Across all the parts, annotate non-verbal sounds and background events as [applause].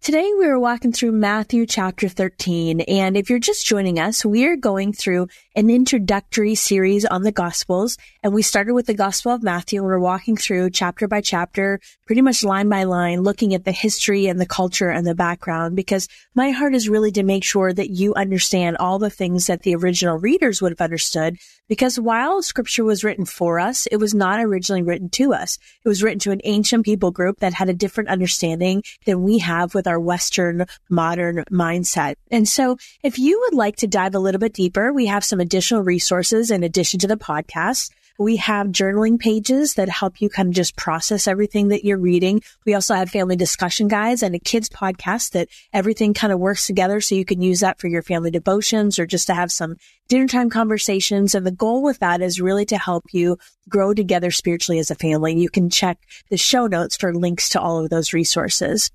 Today we are walking through Matthew chapter 13. And if you're just joining us, we are going through an introductory series on the gospels. And we started with the gospel of Matthew we're walking through chapter by chapter, pretty much line by line, looking at the history and the culture and the background because my heart is really to make sure that you understand all the things that the original readers would have understood. Because while scripture was written for us, it was not originally written to us. It was written to an ancient people group that had a different understanding than we have with our Western modern mindset. And so if you would like to dive a little bit deeper, we have some additional resources in addition to the podcast. We have journaling pages that help you kind of just process everything that you're reading. We also have family discussion guides and a kids podcast that everything kind of works together. So you can use that for your family devotions or just to have some dinner time conversations. And the goal with that is really to help you grow together spiritually as a family. You can check the show notes for links to all of those resources.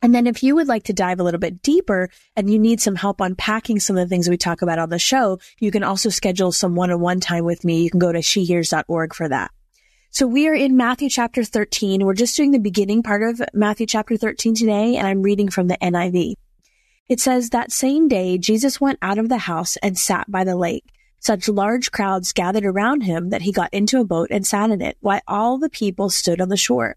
And then if you would like to dive a little bit deeper and you need some help unpacking some of the things we talk about on the show, you can also schedule some one-on-one time with me. You can go to shehears.org for that. So we are in Matthew chapter 13. We're just doing the beginning part of Matthew chapter 13 today, and I'm reading from the NIV. It says that same day, Jesus went out of the house and sat by the lake. Such large crowds gathered around him that he got into a boat and sat in it, while all the people stood on the shore.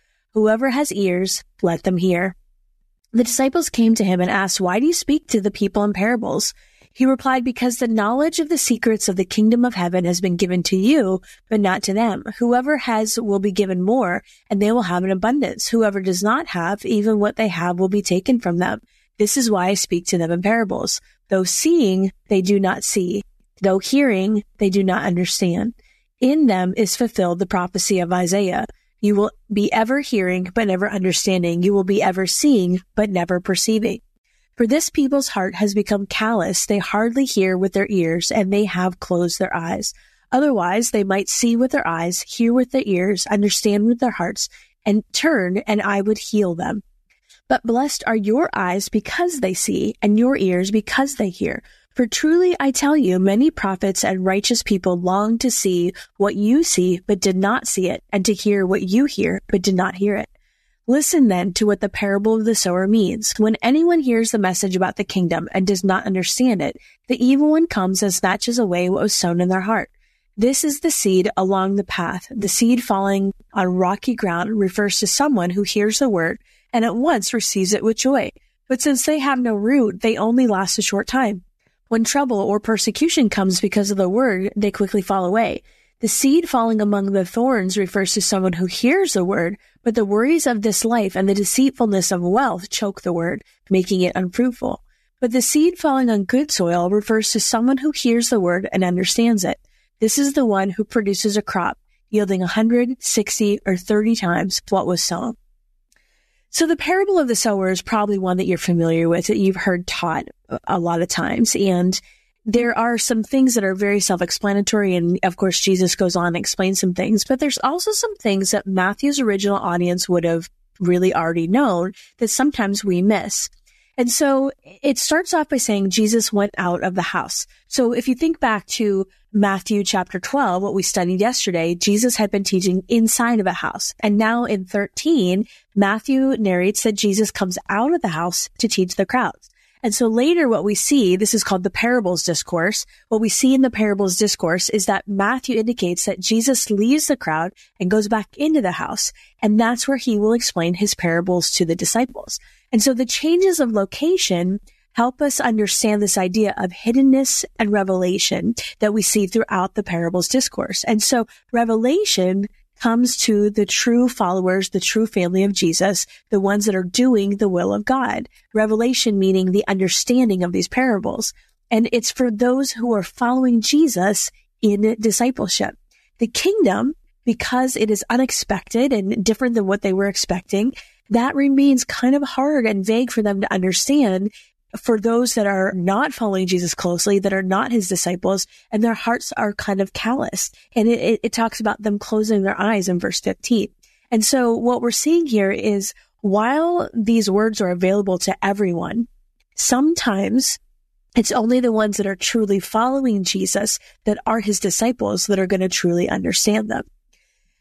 Whoever has ears, let them hear. The disciples came to him and asked, Why do you speak to the people in parables? He replied, Because the knowledge of the secrets of the kingdom of heaven has been given to you, but not to them. Whoever has will be given more, and they will have an abundance. Whoever does not have, even what they have will be taken from them. This is why I speak to them in parables. Though seeing, they do not see. Though hearing, they do not understand. In them is fulfilled the prophecy of Isaiah. You will be ever hearing, but never understanding. You will be ever seeing, but never perceiving. For this people's heart has become callous. They hardly hear with their ears, and they have closed their eyes. Otherwise, they might see with their eyes, hear with their ears, understand with their hearts, and turn, and I would heal them. But blessed are your eyes because they see, and your ears because they hear. For truly I tell you, many prophets and righteous people long to see what you see, but did not see it, and to hear what you hear, but did not hear it. Listen then to what the parable of the sower means. When anyone hears the message about the kingdom and does not understand it, the evil one comes and snatches away what was sown in their heart. This is the seed along the path. The seed falling on rocky ground refers to someone who hears the word and at once receives it with joy. But since they have no root, they only last a short time. When trouble or persecution comes because of the word, they quickly fall away. The seed falling among the thorns refers to someone who hears the word, but the worries of this life and the deceitfulness of wealth choke the word, making it unfruitful. But the seed falling on good soil refers to someone who hears the word and understands it. This is the one who produces a crop, yielding a hundred, sixty, or 30 times what was sown. So the parable of the sower is probably one that you're familiar with, that you've heard taught a lot of times. And there are some things that are very self-explanatory. And of course, Jesus goes on and explains some things, but there's also some things that Matthew's original audience would have really already known that sometimes we miss. And so it starts off by saying Jesus went out of the house. So if you think back to Matthew chapter 12, what we studied yesterday, Jesus had been teaching inside of a house. And now in 13, Matthew narrates that Jesus comes out of the house to teach the crowds. And so later what we see, this is called the parables discourse. What we see in the parables discourse is that Matthew indicates that Jesus leaves the crowd and goes back into the house. And that's where he will explain his parables to the disciples. And so the changes of location help us understand this idea of hiddenness and revelation that we see throughout the parables discourse. And so revelation comes to the true followers, the true family of Jesus, the ones that are doing the will of God. Revelation meaning the understanding of these parables. And it's for those who are following Jesus in discipleship. The kingdom, because it is unexpected and different than what they were expecting, that remains kind of hard and vague for them to understand for those that are not following Jesus closely, that are not his disciples, and their hearts are kind of callous. And it, it, it, talks about them closing their eyes in verse 15. And so what we're seeing here is while these words are available to everyone, sometimes it's only the ones that are truly following Jesus that are his disciples that are going to truly understand them.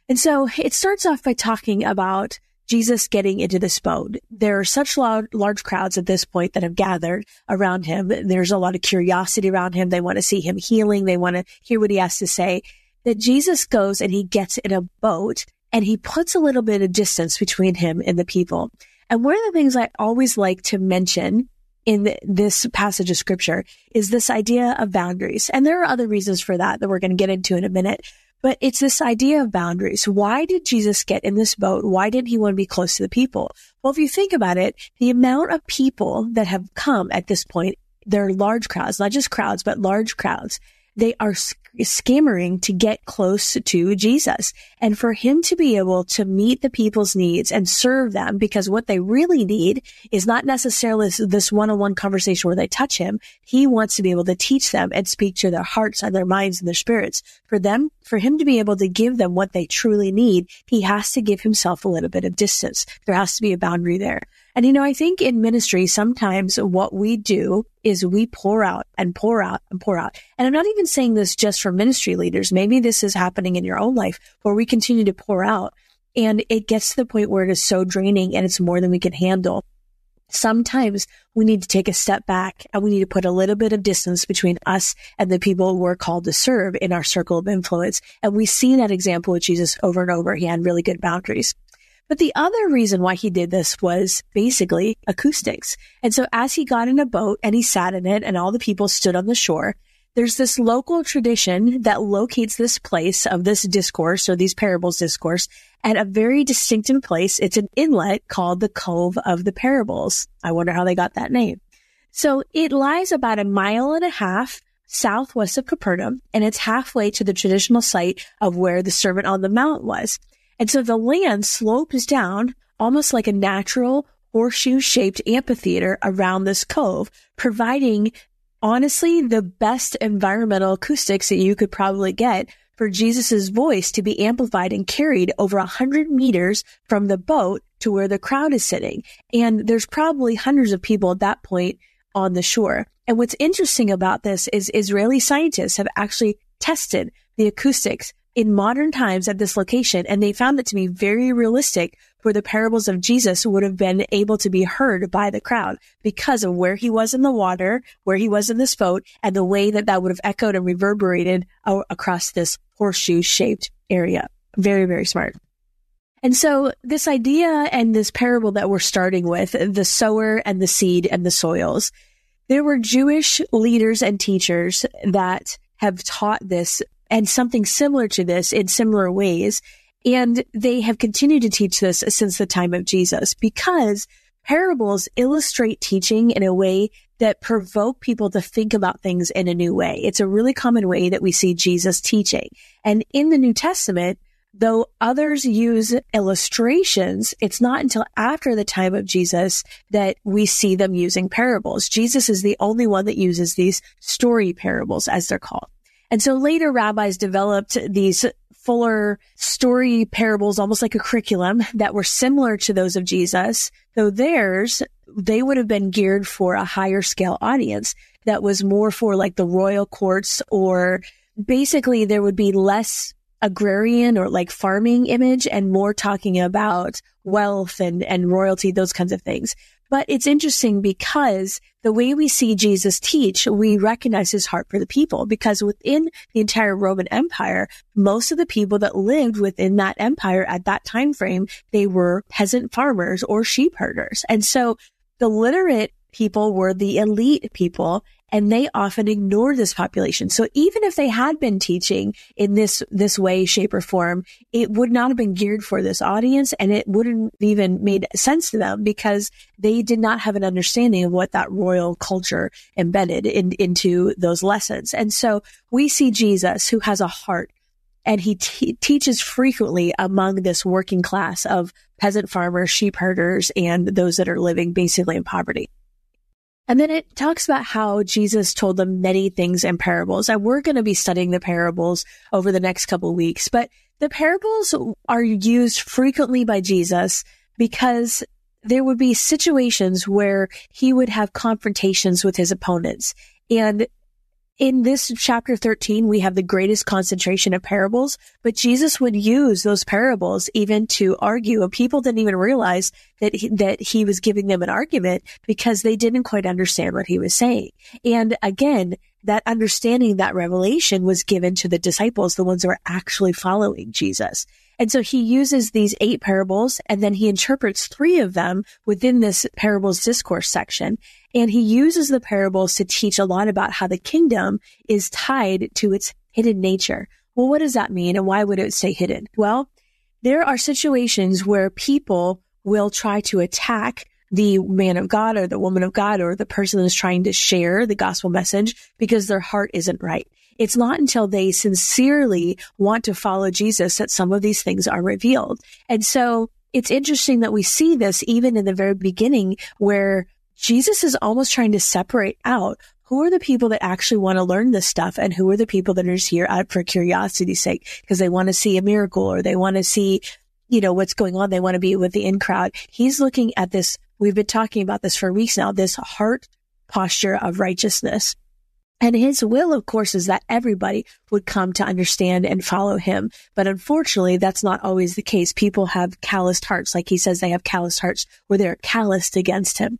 And so it starts off by talking about Jesus getting into this boat. There are such large, crowds at this point that have gathered around him. There's a lot of curiosity around him. They want to see him healing. They want to hear what he has to say. That Jesus goes and he gets in a boat and he puts a little bit of distance between him and the people. And one of the things I always like to mention in this passage of scripture is this idea of boundaries. And there are other reasons for that that we're going to get into in a minute. But it's this idea of boundaries. Why did Jesus get in this boat? Why didn't he want to be close to the people? Well, if you think about it, the amount of people that have come at this point, they're large crowds, not just crowds, but large crowds. They are scammering to get close to Jesus and for him to be able to meet the people's needs and serve them because what they really need is not necessarily this one-on-one conversation where they touch him. He wants to be able to teach them and speak to their hearts and their minds and their spirits. For them, for him to be able to give them what they truly need, he has to give himself a little bit of distance. There has to be a boundary there. And you know, I think in ministry, sometimes what we do is we pour out and pour out and pour out. And I'm not even saying this just for ministry leaders. Maybe this is happening in your own life where we continue to pour out and it gets to the point where it is so draining and it's more than we can handle. Sometimes we need to take a step back and we need to put a little bit of distance between us and the people we're called to serve in our circle of influence. And we see that example with Jesus over and over. He had really good boundaries. But the other reason why he did this was basically acoustics. And so as he got in a boat and he sat in it and all the people stood on the shore, there's this local tradition that locates this place of this discourse or these parables discourse at a very distinctive place. It's an inlet called the Cove of the Parables. I wonder how they got that name. So it lies about a mile and a half southwest of Capernaum and it's halfway to the traditional site of where the Sermon on the Mount was. And so the land slopes down almost like a natural horseshoe shaped amphitheater around this cove, providing honestly the best environmental acoustics that you could probably get for Jesus's voice to be amplified and carried over a hundred meters from the boat to where the crowd is sitting. And there's probably hundreds of people at that point on the shore. And what's interesting about this is Israeli scientists have actually tested the acoustics in modern times at this location, and they found it to be very realistic where the parables of Jesus would have been able to be heard by the crowd because of where he was in the water, where he was in this boat, and the way that that would have echoed and reverberated across this horseshoe shaped area. Very, very smart. And so this idea and this parable that we're starting with, the sower and the seed and the soils, there were Jewish leaders and teachers that have taught this and something similar to this in similar ways. And they have continued to teach this since the time of Jesus because parables illustrate teaching in a way that provoke people to think about things in a new way. It's a really common way that we see Jesus teaching. And in the New Testament, though others use illustrations, it's not until after the time of Jesus that we see them using parables. Jesus is the only one that uses these story parables as they're called. And so later rabbis developed these fuller story parables, almost like a curriculum that were similar to those of Jesus, though theirs they would have been geared for a higher scale audience that was more for like the royal courts or basically there would be less agrarian or like farming image and more talking about wealth and, and royalty, those kinds of things. But it's interesting because the way we see Jesus teach, we recognize his heart for the people because within the entire Roman Empire, most of the people that lived within that empire at that time frame, they were peasant farmers or sheep herders. And so the literate people were the elite people and they often ignore this population. So even if they had been teaching in this, this way, shape or form, it would not have been geared for this audience and it wouldn't even made sense to them because they did not have an understanding of what that royal culture embedded in, into those lessons. And so we see Jesus who has a heart and he teaches frequently among this working class of peasant farmers, sheep herders, and those that are living basically in poverty. And then it talks about how Jesus told them many things in parables. And we're going to be studying the parables over the next couple weeks, but the parables are used frequently by Jesus because there would be situations where he would have confrontations with his opponents. And in this chapter 13, we have the greatest concentration of parables, but Jesus would use those parables even to argue and people didn't even realize that he, that he was giving them an argument because they didn't quite understand what he was saying. And again, that understanding, that revelation was given to the disciples, the ones who are actually following Jesus. And so he uses these eight parables and then he interprets three of them within this parables discourse section. And he uses the parables to teach a lot about how the kingdom is tied to its hidden nature. Well, what does that mean? And why would it stay hidden? Well, there are situations where people will try to attack the man of God or the woman of God or the person that's trying to share the gospel message because their heart isn't right. It's not until they sincerely want to follow Jesus that some of these things are revealed. And so it's interesting that we see this even in the very beginning where Jesus is almost trying to separate out who are the people that actually want to learn this stuff and who are the people that are just here out for curiosity's sake because they want to see a miracle or they want to see, you know, what's going on. They want to be with the in crowd. He's looking at this. We've been talking about this for weeks now, this heart posture of righteousness. And his will, of course, is that everybody would come to understand and follow him. But unfortunately, that's not always the case. People have calloused hearts. Like he says, they have calloused hearts where they're calloused against him.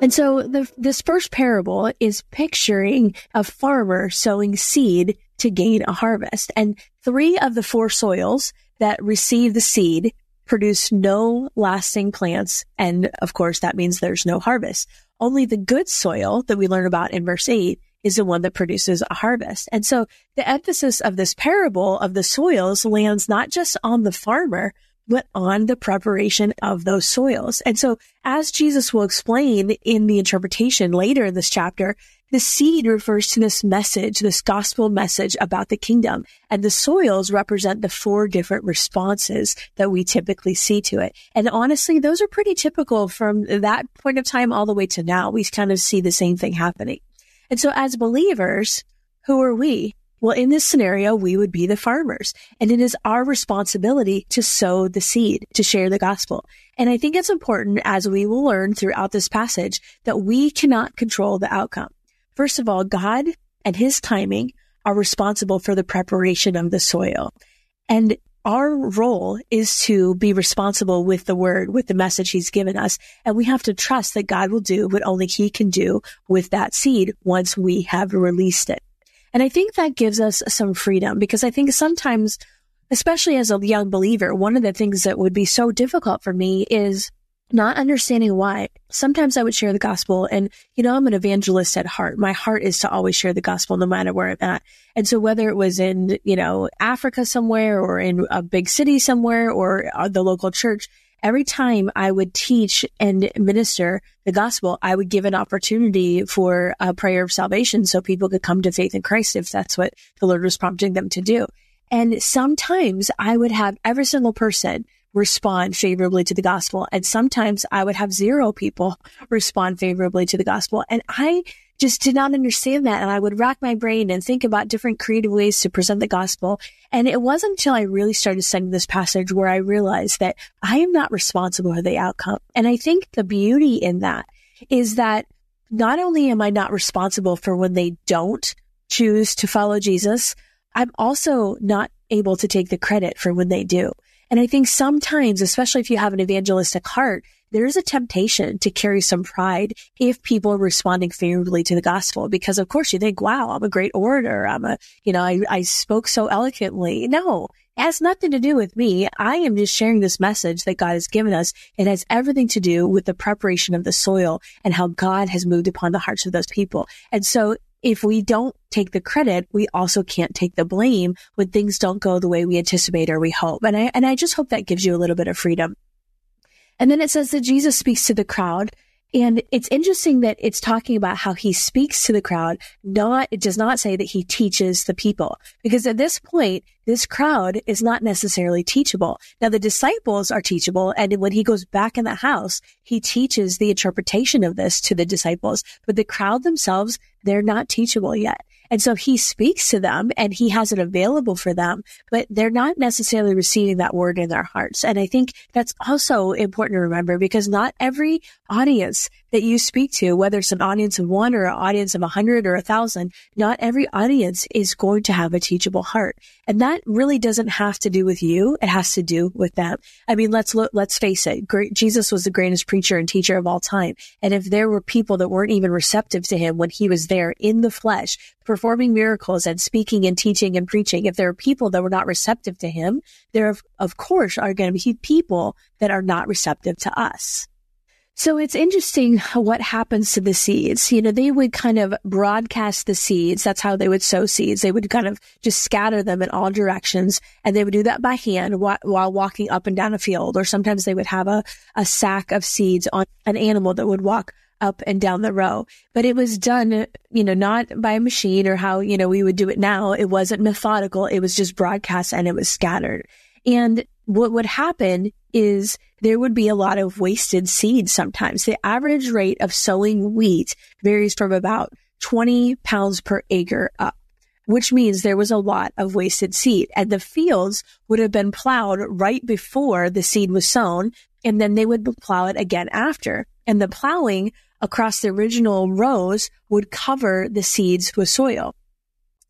And so the, this first parable is picturing a farmer sowing seed to gain a harvest. And three of the four soils that receive the seed produce no lasting plants. And of course, that means there's no harvest. Only the good soil that we learn about in verse eight is the one that produces a harvest. And so the emphasis of this parable of the soils lands not just on the farmer, but on the preparation of those soils. And so as Jesus will explain in the interpretation later in this chapter, the seed refers to this message, this gospel message about the kingdom. And the soils represent the four different responses that we typically see to it. And honestly, those are pretty typical from that point of time all the way to now. We kind of see the same thing happening. And so as believers, who are we? Well, in this scenario, we would be the farmers and it is our responsibility to sow the seed, to share the gospel. And I think it's important as we will learn throughout this passage that we cannot control the outcome. First of all, God and his timing are responsible for the preparation of the soil. And our role is to be responsible with the word, with the message he's given us. And we have to trust that God will do what only he can do with that seed once we have released it. And I think that gives us some freedom because I think sometimes, especially as a young believer, one of the things that would be so difficult for me is not understanding why. Sometimes I would share the gospel and, you know, I'm an evangelist at heart. My heart is to always share the gospel no matter where I'm at. And so whether it was in, you know, Africa somewhere or in a big city somewhere or uh, the local church, every time I would teach and minister the gospel, I would give an opportunity for a prayer of salvation so people could come to faith in Christ if that's what the Lord was prompting them to do. And sometimes I would have every single person respond favorably to the gospel. And sometimes I would have zero people [laughs] respond favorably to the gospel. And I just did not understand that. And I would rack my brain and think about different creative ways to present the gospel. And it wasn't until I really started studying this passage where I realized that I am not responsible for the outcome. And I think the beauty in that is that not only am I not responsible for when they don't choose to follow Jesus, I'm also not able to take the credit for when they do. And I think sometimes, especially if you have an evangelistic heart, there is a temptation to carry some pride if people are responding favorably to the gospel, because of course you think, wow, I'm a great orator. I'm a, you know, I, I spoke so eloquently. No, it has nothing to do with me. I am just sharing this message that God has given us. It has everything to do with the preparation of the soil and how God has moved upon the hearts of those people. And so if we don't take the credit, we also can't take the blame when things don't go the way we anticipate or we hope. And I, and I just hope that gives you a little bit of freedom. And then it says that Jesus speaks to the crowd. And it's interesting that it's talking about how he speaks to the crowd. Not, it does not say that he teaches the people because at this point, this crowd is not necessarily teachable. Now the disciples are teachable. And when he goes back in the house, he teaches the interpretation of this to the disciples, but the crowd themselves, they're not teachable yet. And so he speaks to them and he has it available for them, but they're not necessarily receiving that word in their hearts. And I think that's also important to remember because not every audience that you speak to, whether it's an audience of one or an audience of a hundred or a thousand, not every audience is going to have a teachable heart. And that really doesn't have to do with you. It has to do with them. I mean, let's look, let's face it. Great, Jesus was the greatest preacher and teacher of all time. And if there were people that weren't even receptive to him when he was there in the flesh, performing miracles and speaking and teaching and preaching, if there are people that were not receptive to him, there of, of course are going to be people that are not receptive to us. So it's interesting what happens to the seeds. You know, they would kind of broadcast the seeds. That's how they would sow seeds. They would kind of just scatter them in all directions. And they would do that by hand while walking up and down a field. Or sometimes they would have a, a sack of seeds on an animal that would walk up and down the row. But it was done, you know, not by a machine or how, you know, we would do it now. It wasn't methodical. It was just broadcast and it was scattered. And what would happen is there would be a lot of wasted seed sometimes. The average rate of sowing wheat varies from about 20 pounds per acre up, which means there was a lot of wasted seed and the fields would have been plowed right before the seed was sown. And then they would plow it again after. And the plowing across the original rows would cover the seeds with soil.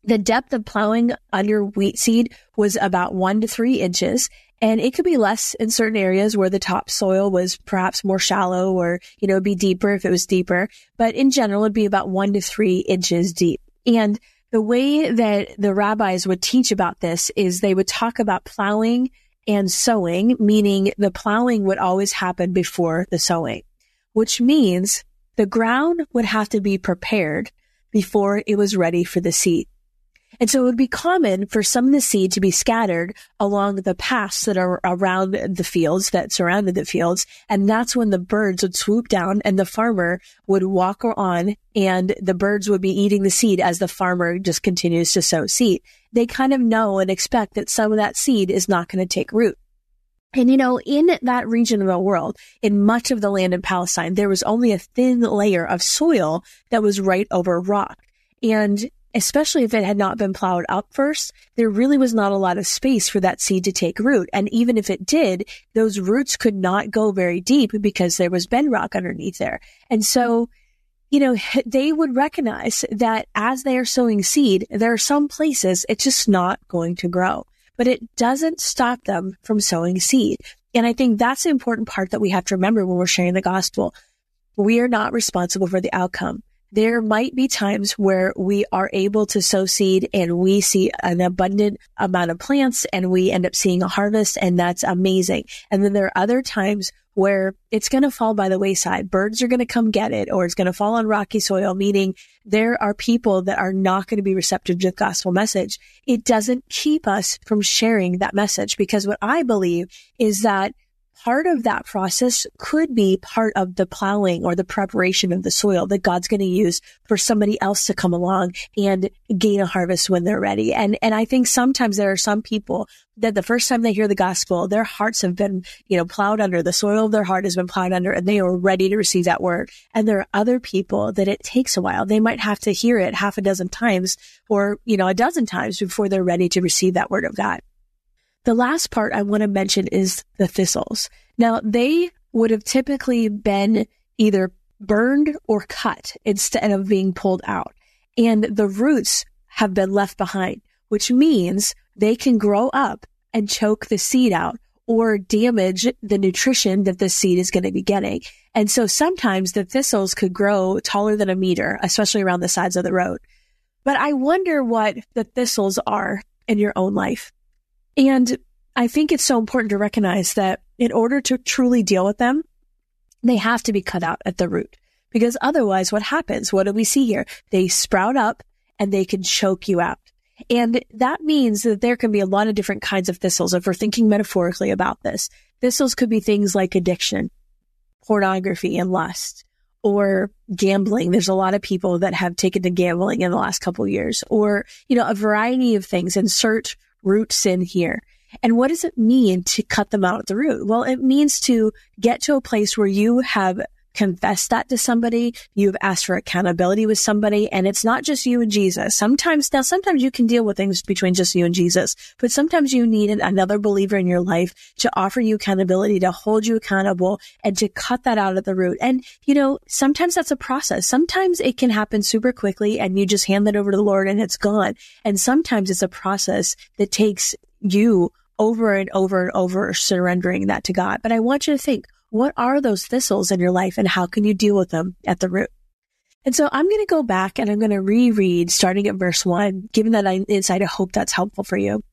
The depth of plowing under wheat seed was about one to three inches. And it could be less in certain areas where the topsoil was perhaps more shallow or, you know, be deeper if it was deeper. But in general, it'd be about one to three inches deep. And the way that the rabbis would teach about this is they would talk about plowing and sowing, meaning the plowing would always happen before the sowing, which means the ground would have to be prepared before it was ready for the seed. And so it would be common for some of the seed to be scattered along the paths that are around the fields that surrounded the fields. And that's when the birds would swoop down and the farmer would walk on and the birds would be eating the seed as the farmer just continues to sow seed. They kind of know and expect that some of that seed is not going to take root. And you know, in that region of the world, in much of the land in Palestine, there was only a thin layer of soil that was right over rock. And especially if it had not been plowed up first, there really was not a lot of space for that seed to take root. And even if it did, those roots could not go very deep because there was bedrock underneath there. And so, you know, [laughs] they would recognize that as they are sowing seed, there are some places it's just not going to grow, but it doesn't stop them from sowing seed. And I think that's the important part that we have to remember when we're sharing the gospel. We are not responsible for the outcome there might be times where we are able to sow seed and we see an abundant amount of plants and we end up seeing a harvest and that's amazing. And then there are other times where it's going to fall by the wayside. Birds are going to come get it or it's going to fall on rocky soil, meaning there are people that are not going to be receptive to the gospel message. It doesn't keep us from sharing that message because what I believe is that part of that process could be part of the plowing or the preparation of the soil that God's going to use for somebody else to come along and gain a harvest when they're ready. And, and I think sometimes there are some people that the first time they hear the gospel, their hearts have been, you know, plowed under. The soil of their heart has been plowed under and they are ready to receive that word. And there are other people that it takes a while. They might have to hear it half a dozen times or, you know, a dozen times before they're ready to receive that word of God. The last part I want to mention is the thistles. Now they would have typically been either burned or cut instead of being pulled out. And the roots have been left behind, which means they can grow up and choke the seed out or damage the nutrition that the seed is going to be getting. And so sometimes the thistles could grow taller than a meter, especially around the sides of the road. But I wonder what the thistles are in your own life. And I think it's so important to recognize that in order to truly deal with them, they have to be cut out at the root. Because otherwise, what happens? What do we see here? They sprout up and they can choke you out. And that means that there can be a lot of different kinds of thistles. If we're thinking metaphorically about this, thistles could be things like addiction, pornography and lust, or gambling. There's a lot of people that have taken to gambling in the last couple years, or, you know, a variety of things. Insert root sin here. And what does it mean to cut them out at the root? Well, it means to get to a place where you have confess that to somebody. You've asked for accountability with somebody and it's not just you and Jesus. Sometimes, now sometimes you can deal with things between just you and Jesus, but sometimes you need another believer in your life to offer you accountability, to hold you accountable and to cut that out at the root. And, you know, sometimes that's a process. Sometimes it can happen super quickly and you just hand that over to the Lord and it's gone. And sometimes it's a process that takes you over and over and over surrendering that to God. But I want you to think, what are those thistles in your life and how can you deal with them at the root? And so I'm going to go back and I'm going to reread starting at verse one, given that I insight, I hope that's helpful for you.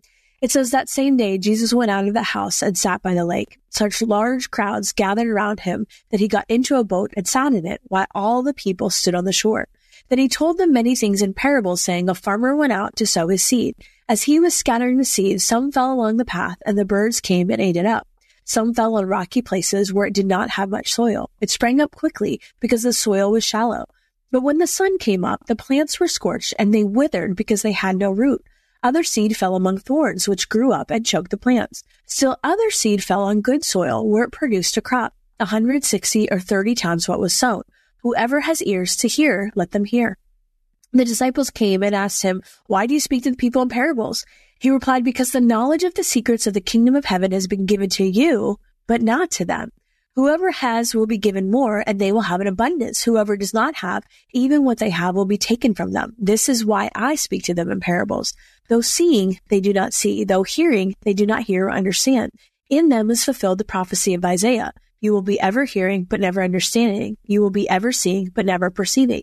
It says that same day, Jesus went out of the house and sat by the lake. Such large crowds gathered around him that he got into a boat and sat in it while all the people stood on the shore. Then he told them many things in parables saying, a farmer went out to sow his seed. As he was scattering the seed, some fell along the path and the birds came and ate it up. Some fell on rocky places where it did not have much soil. It sprang up quickly because the soil was shallow. But when the sun came up, the plants were scorched and they withered because they had no root. Other seed fell among thorns, which grew up and choked the plants. Still other seed fell on good soil where it produced a crop, a 160 or 30 times what was sown. Whoever has ears to hear, let them hear. The disciples came and asked him, Why do you speak to the people in parables? He replied, Because the knowledge of the secrets of the kingdom of heaven has been given to you, but not to them. Whoever has will be given more, and they will have an abundance. Whoever does not have, even what they have will be taken from them. This is why I speak to them in parables. Though seeing, they do not see. Though hearing, they do not hear or understand. In them is fulfilled the prophecy of Isaiah. You will be ever hearing, but never understanding. You will be ever seeing, but never perceiving.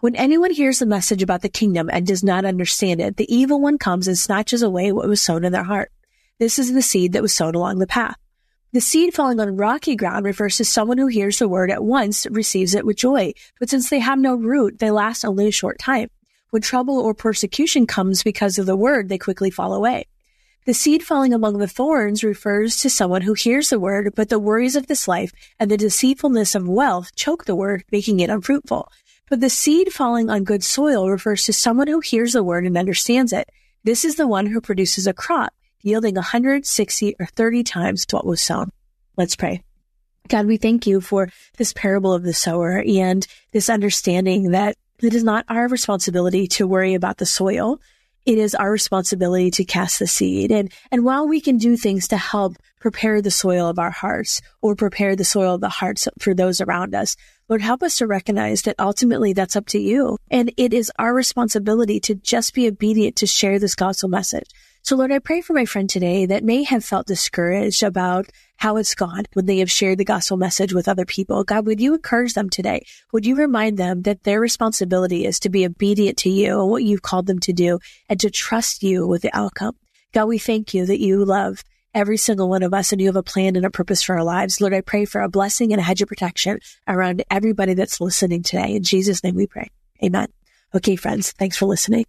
When anyone hears the message about the kingdom and does not understand it, the evil one comes and snatches away what was sown in their heart. This is the seed that was sown along the path. The seed falling on rocky ground refers to someone who hears the word at once, receives it with joy, but since they have no root, they last only a short time. When trouble or persecution comes because of the word, they quickly fall away. The seed falling among the thorns refers to someone who hears the word, but the worries of this life and the deceitfulness of wealth choke the word, making it unfruitful. But the seed falling on good soil refers to someone who hears the word and understands it. This is the one who produces a crop yielding 160 or 30 times what was sown. Let's pray. God, we thank you for this parable of the sower and this understanding that it is not our responsibility to worry about the soil. It is our responsibility to cast the seed. And, and while we can do things to help prepare the soil of our hearts or prepare the soil of the hearts for those around us, Lord, help us to recognize that ultimately that's up to you. And it is our responsibility to just be obedient to share this gospel message, So Lord, I pray for my friend today that may have felt discouraged about how it's gone when they have shared the gospel message with other people. God, would you encourage them today? Would you remind them that their responsibility is to be obedient to you and what you've called them to do and to trust you with the outcome? God, we thank you that you love every single one of us and you have a plan and a purpose for our lives. Lord, I pray for a blessing and a hedge of protection around everybody that's listening today. In Jesus' name we pray. Amen. Okay, friends, thanks for listening.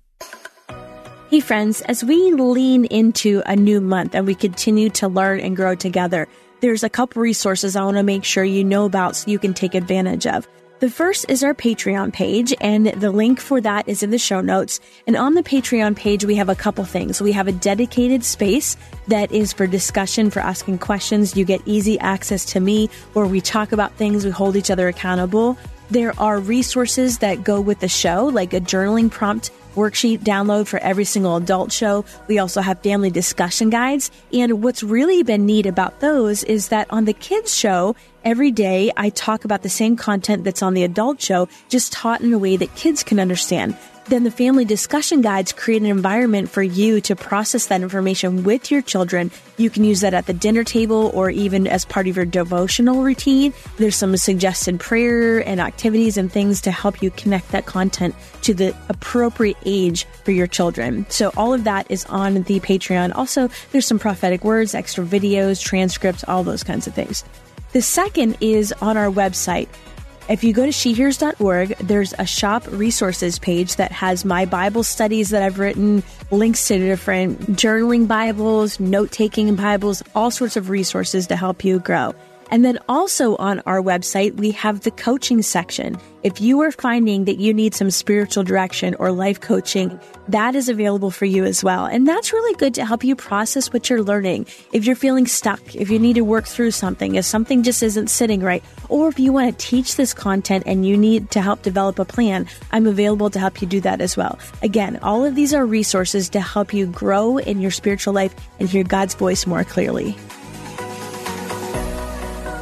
Hey, friends, as we lean into a new month and we continue to learn and grow together, there's a couple resources I want to make sure you know about so you can take advantage of. The first is our Patreon page, and the link for that is in the show notes. And on the Patreon page, we have a couple things. We have a dedicated space that is for discussion, for asking questions. You get easy access to me where we talk about things, we hold each other accountable. There are resources that go with the show, like a journaling prompt worksheet download for every single adult show. We also have family discussion guides. And what's really been neat about those is that on the kids show, every day I talk about the same content that's on the adult show, just taught in a way that kids can understand. Then the family discussion guides create an environment for you to process that information with your children. You can use that at the dinner table or even as part of your devotional routine. There's some suggested prayer and activities and things to help you connect that content to the appropriate age for your children. So all of that is on the Patreon. Also, there's some prophetic words, extra videos, transcripts, all those kinds of things. The second is on our website. If you go to shehears.org, there's a shop resources page that has my Bible studies that I've written, links to different journaling Bibles, note taking Bibles, all sorts of resources to help you grow. And then also on our website, we have the coaching section. If you are finding that you need some spiritual direction or life coaching, that is available for you as well. And that's really good to help you process what you're learning. If you're feeling stuck, if you need to work through something, if something just isn't sitting right, or if you want to teach this content and you need to help develop a plan, I'm available to help you do that as well. Again, all of these are resources to help you grow in your spiritual life and hear God's voice more clearly.